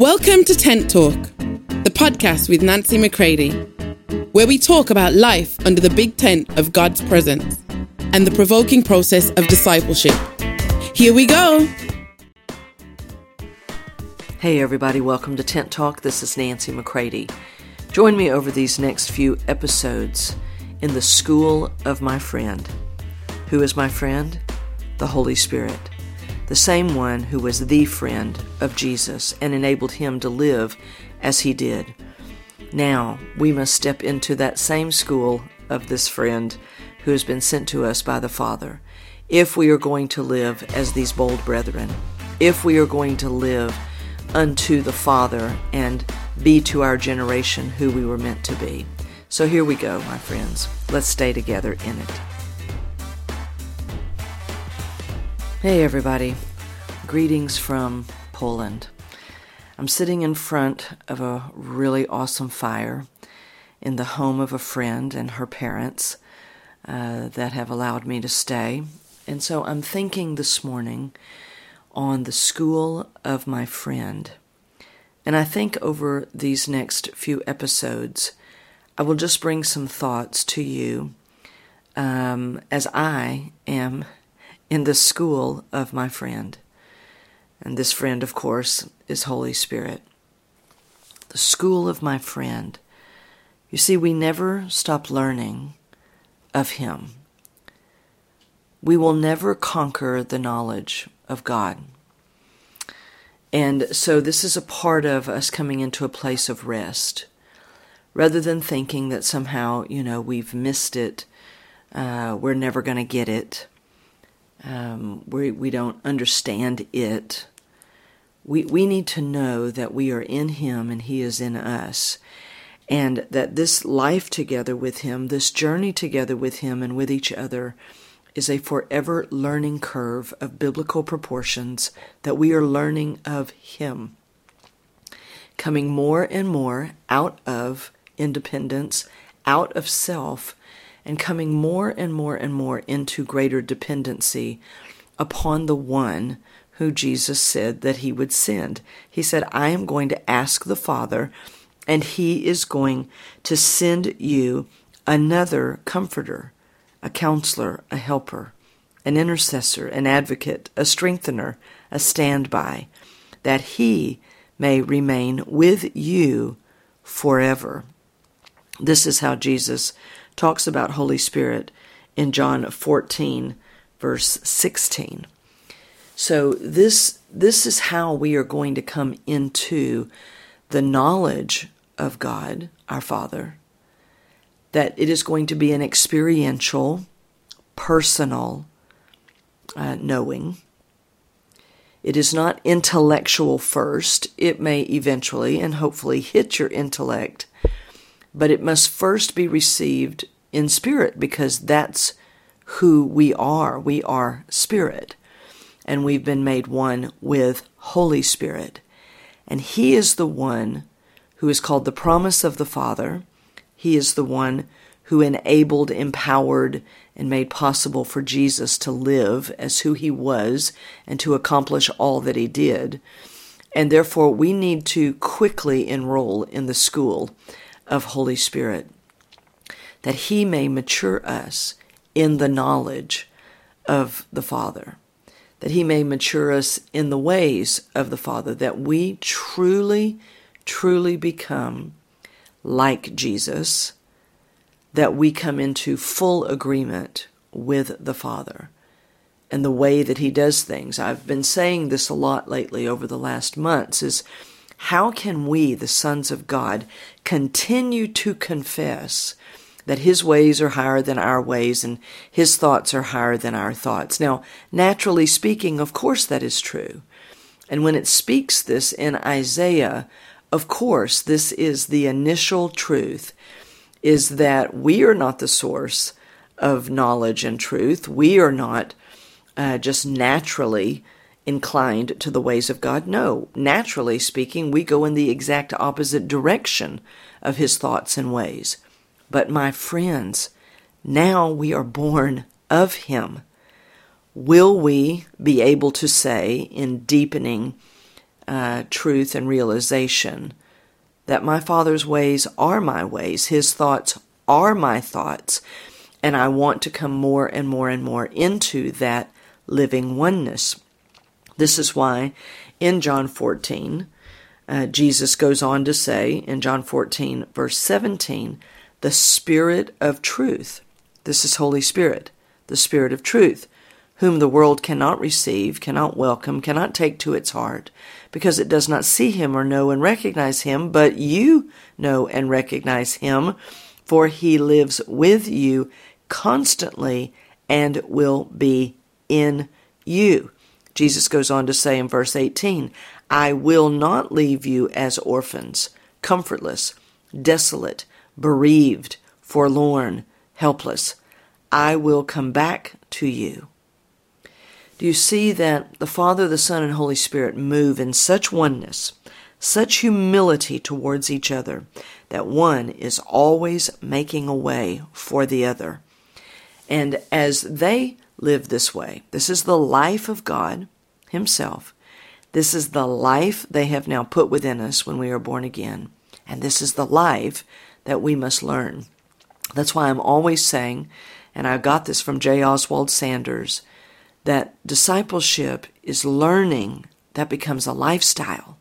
Welcome to Tent Talk, the podcast with Nancy McCready, where we talk about life under the big tent of God's presence and the provoking process of discipleship. Here we go. Hey, everybody, welcome to Tent Talk. This is Nancy McCready. Join me over these next few episodes in the school of my friend. Who is my friend? The Holy Spirit the same one who was the friend of Jesus and enabled him to live as he did. Now we must step into that same school of this friend who has been sent to us by the Father if we are going to live as these bold brethren, if we are going to live unto the Father and be to our generation who we were meant to be. So here we go, my friends. Let's stay together in it. Hey, everybody. Greetings from Poland. I'm sitting in front of a really awesome fire in the home of a friend and her parents uh, that have allowed me to stay. And so I'm thinking this morning on the school of my friend. And I think over these next few episodes, I will just bring some thoughts to you um, as I am in the school of my friend. And this friend, of course, is Holy Spirit. The school of my friend. You see, we never stop learning of Him. We will never conquer the knowledge of God. And so, this is a part of us coming into a place of rest. Rather than thinking that somehow, you know, we've missed it, uh, we're never going to get it, um, we, we don't understand it. We, we need to know that we are in Him and He is in us. And that this life together with Him, this journey together with Him and with each other, is a forever learning curve of biblical proportions that we are learning of Him. Coming more and more out of independence, out of self, and coming more and more and more into greater dependency upon the one who Jesus said that he would send. He said, I am going to ask the Father, and he is going to send you another comforter, a counselor, a helper, an intercessor, an advocate, a strengthener, a standby, that he may remain with you forever. This is how Jesus talks about Holy Spirit in John 14, verse 16. So this this is how we are going to come into the knowledge of God, our Father, that it is going to be an experiential, personal uh, knowing. It is not intellectual first. It may eventually and hopefully hit your intellect but it must first be received in spirit because that's who we are. We are spirit, and we've been made one with Holy Spirit. And He is the one who is called the promise of the Father. He is the one who enabled, empowered, and made possible for Jesus to live as who he was and to accomplish all that he did. And therefore, we need to quickly enroll in the school of Holy Spirit, that He may mature us in the knowledge of the Father, that He may mature us in the ways of the Father, that we truly, truly become like Jesus, that we come into full agreement with the Father and the way that He does things. I've been saying this a lot lately over the last months is how can we, the sons of God, continue to confess that His ways are higher than our ways and His thoughts are higher than our thoughts? Now, naturally speaking, of course that is true. And when it speaks this in Isaiah, of course, this is the initial truth is that we are not the source of knowledge and truth. We are not uh, just naturally inclined to the ways of God? No. Naturally speaking, we go in the exact opposite direction of his thoughts and ways. But my friends, now we are born of him. Will we be able to say, in deepening uh, truth and realization that my Father's ways are my ways, His thoughts are my thoughts, and I want to come more and more and more into that living oneness. This is why in John 14, uh, Jesus goes on to say in John 14, verse 17, the Spirit of truth. This is Holy Spirit, the Spirit of truth, whom the world cannot receive, cannot welcome, cannot take to its heart, because it does not see him or know and recognize him, but you know and recognize him, for he lives with you constantly and will be in you. Jesus goes on to say in verse 18, I will not leave you as orphans, comfortless, desolate, bereaved, forlorn, helpless. I will come back to you. Do you see that the Father, the Son, and Holy Spirit move in such oneness, such humility towards each other, that one is always making a way for the other? And as they live this way, this is the life of God Himself. This is the life they have now put within us when we are born again. And this is the life that we must learn. That's why I'm always saying, and I got this from J. Oswald Sanders, that discipleship is learning that becomes a lifestyle.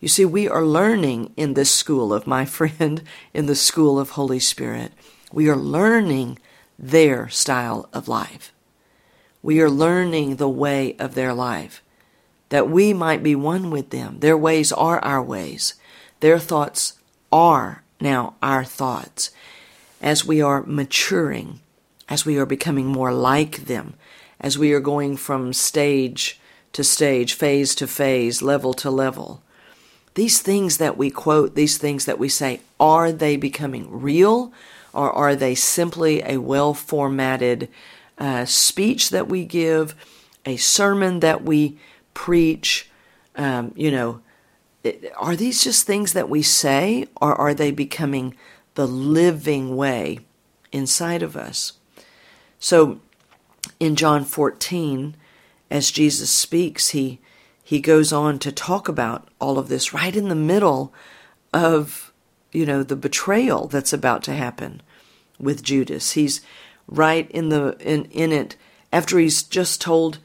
You see, we are learning in this school of my friend, in the school of Holy Spirit. We are learning their style of life. We are learning the way of their life, that we might be one with them. Their ways are our ways. Their thoughts are now our thoughts. As we are maturing, as we are becoming more like them, as we are going from stage to stage, phase to phase, level to level. These things that we quote, these things that we say, are they becoming real or are they simply a well formatted uh, speech that we give, a sermon that we preach? Um, you know, are these just things that we say or are they becoming the living way inside of us? So, in John 14, as Jesus speaks, he he goes on to talk about all of this right in the middle of you know the betrayal that's about to happen with Judas. He's right in the in, in it after he's just told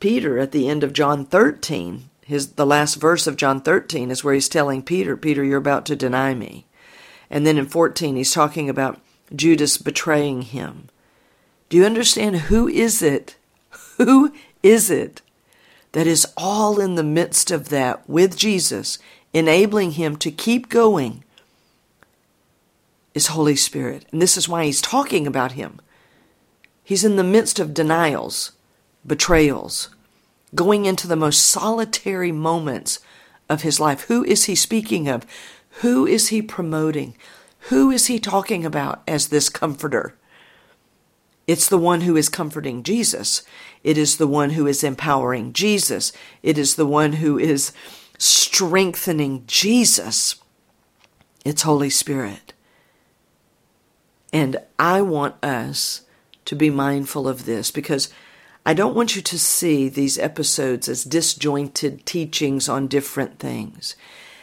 Peter at the end of John 13. His the last verse of John 13 is where he's telling Peter, Peter, you're about to deny me. And then in 14 he's talking about Judas betraying him. Do you understand who is it? Who is it that is all in the midst of that with Jesus, enabling him to keep going? Is Holy Spirit. And this is why he's talking about him. He's in the midst of denials, betrayals, going into the most solitary moments of his life. Who is he speaking of? Who is he promoting? Who is he talking about as this comforter? It's the one who is comforting Jesus. It is the one who is empowering Jesus. It is the one who is strengthening Jesus. It's Holy Spirit. And I want us to be mindful of this because I don't want you to see these episodes as disjointed teachings on different things.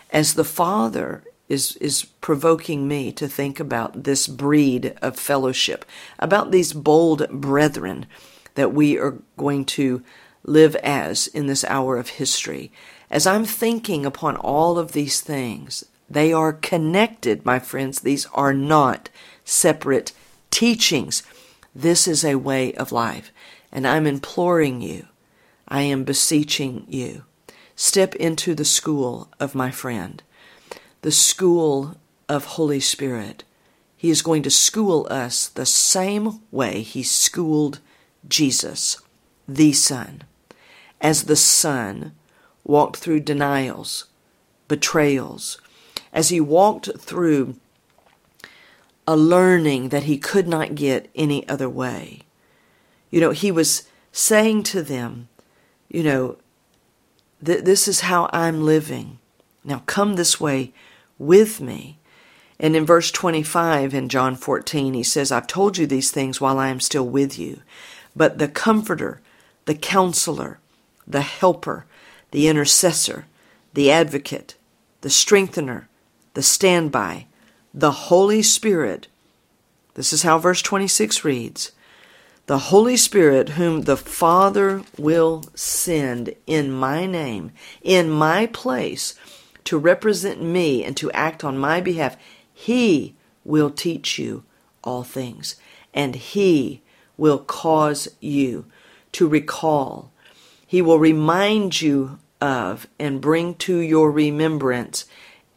As the Father is is provoking me to think about this breed of fellowship, about these bold brethren that we are going to live as in this hour of history. As I'm thinking upon all of these things, they are connected, my friends. These are not separate teachings. This is a way of life. And I'm imploring you, I am beseeching you, step into the school of my friend the school of Holy Spirit. He is going to school us the same way he schooled Jesus, the Son. As the Son walked through denials, betrayals, as he walked through a learning that he could not get any other way. You know, he was saying to them, you know, this is how I'm living. Now come this way with me. And in verse 25 in John 14, he says, I've told you these things while I am still with you. But the Comforter, the Counselor, the Helper, the Intercessor, the advocate, the strengthener, the standby, the Holy Spirit. This is how verse 26 reads The Holy Spirit, whom the Father will send in my name, in my place, to represent me and to act on my behalf, he will teach you all things, and he will cause you to recall. He will remind you of and bring to your remembrance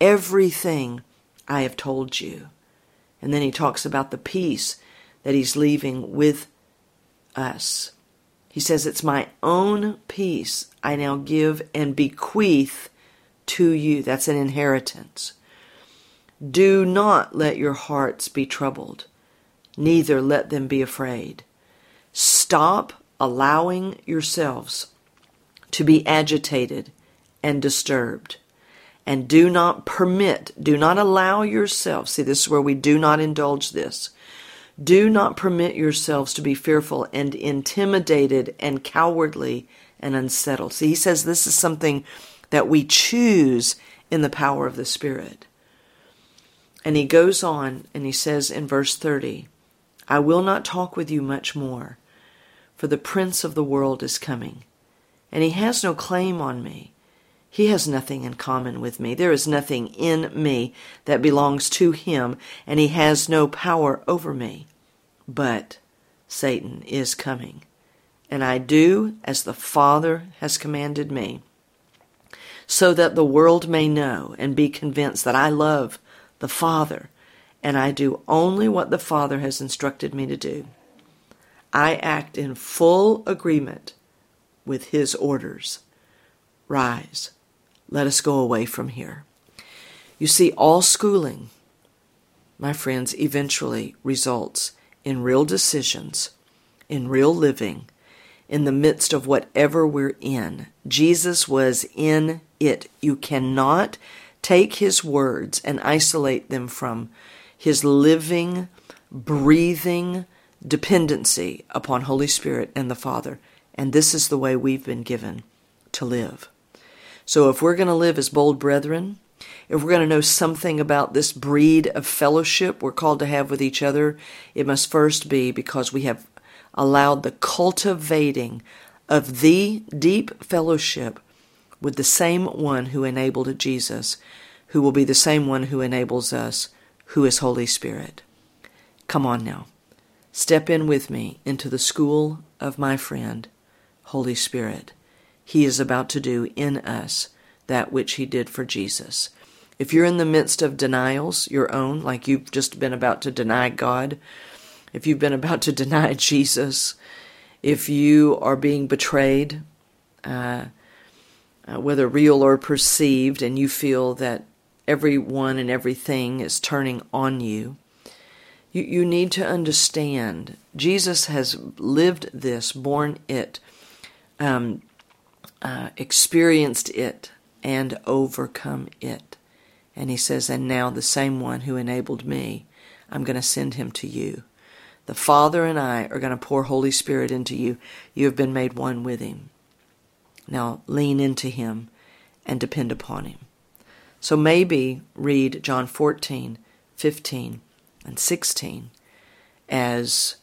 everything I have told you. And then he talks about the peace that he's leaving with us. He says, It's my own peace I now give and bequeath to you. That's an inheritance. Do not let your hearts be troubled, neither let them be afraid. Stop allowing yourselves to be agitated and disturbed. And do not permit, do not allow yourself, see, this is where we do not indulge this. Do not permit yourselves to be fearful and intimidated and cowardly and unsettled. See, he says this is something that we choose in the power of the Spirit. And he goes on and he says in verse 30, I will not talk with you much more, for the prince of the world is coming, and he has no claim on me. He has nothing in common with me. There is nothing in me that belongs to him, and he has no power over me. But Satan is coming, and I do as the Father has commanded me so that the world may know and be convinced that I love the Father and I do only what the Father has instructed me to do. I act in full agreement with His orders. Rise, let us go away from here. You see, all schooling, my friends, eventually results in real decisions, in real living, in the midst of whatever we're in. Jesus was in it. You cannot take his words and isolate them from his living, breathing dependency upon Holy Spirit and the Father. And this is the way we've been given to live. So if we're going to live as bold brethren, if we're going to know something about this breed of fellowship we're called to have with each other, it must first be because we have allowed the cultivating of the deep fellowship with the same one who enabled Jesus, who will be the same one who enables us, who is Holy Spirit. Come on now. Step in with me into the school of my friend, Holy Spirit. He is about to do in us that which He did for Jesus. If you're in the midst of denials, your own, like you've just been about to deny God, if you've been about to deny Jesus, if you are being betrayed, uh, uh, whether real or perceived, and you feel that everyone and everything is turning on you, you, you need to understand Jesus has lived this, borne it, um, uh, experienced it, and overcome it. And he says, And now the same one who enabled me, I'm going to send him to you. The Father and I are going to pour Holy Spirit into you. You have been made one with him. Now lean into him and depend upon him. So maybe read John 14, 15, and 16 as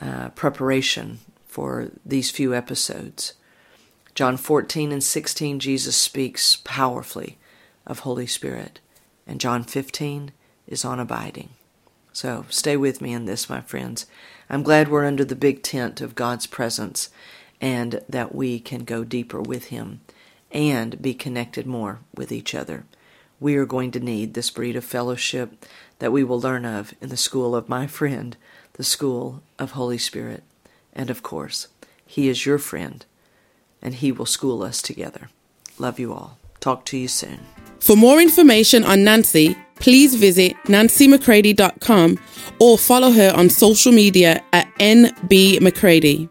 uh, preparation for these few episodes. John 14 and 16, Jesus speaks powerfully of Holy Spirit, and John 15 is on abiding. So stay with me in this, my friends. I'm glad we're under the big tent of God's presence and that we can go deeper with Him and be connected more with each other. We are going to need this breed of fellowship that we will learn of in the school of my friend, the school of Holy Spirit. And of course, He is your friend, and He will school us together. Love you all. Talk to you soon. For more information on Nancy, please visit nancymccready.com or follow her on social media at NB McCready.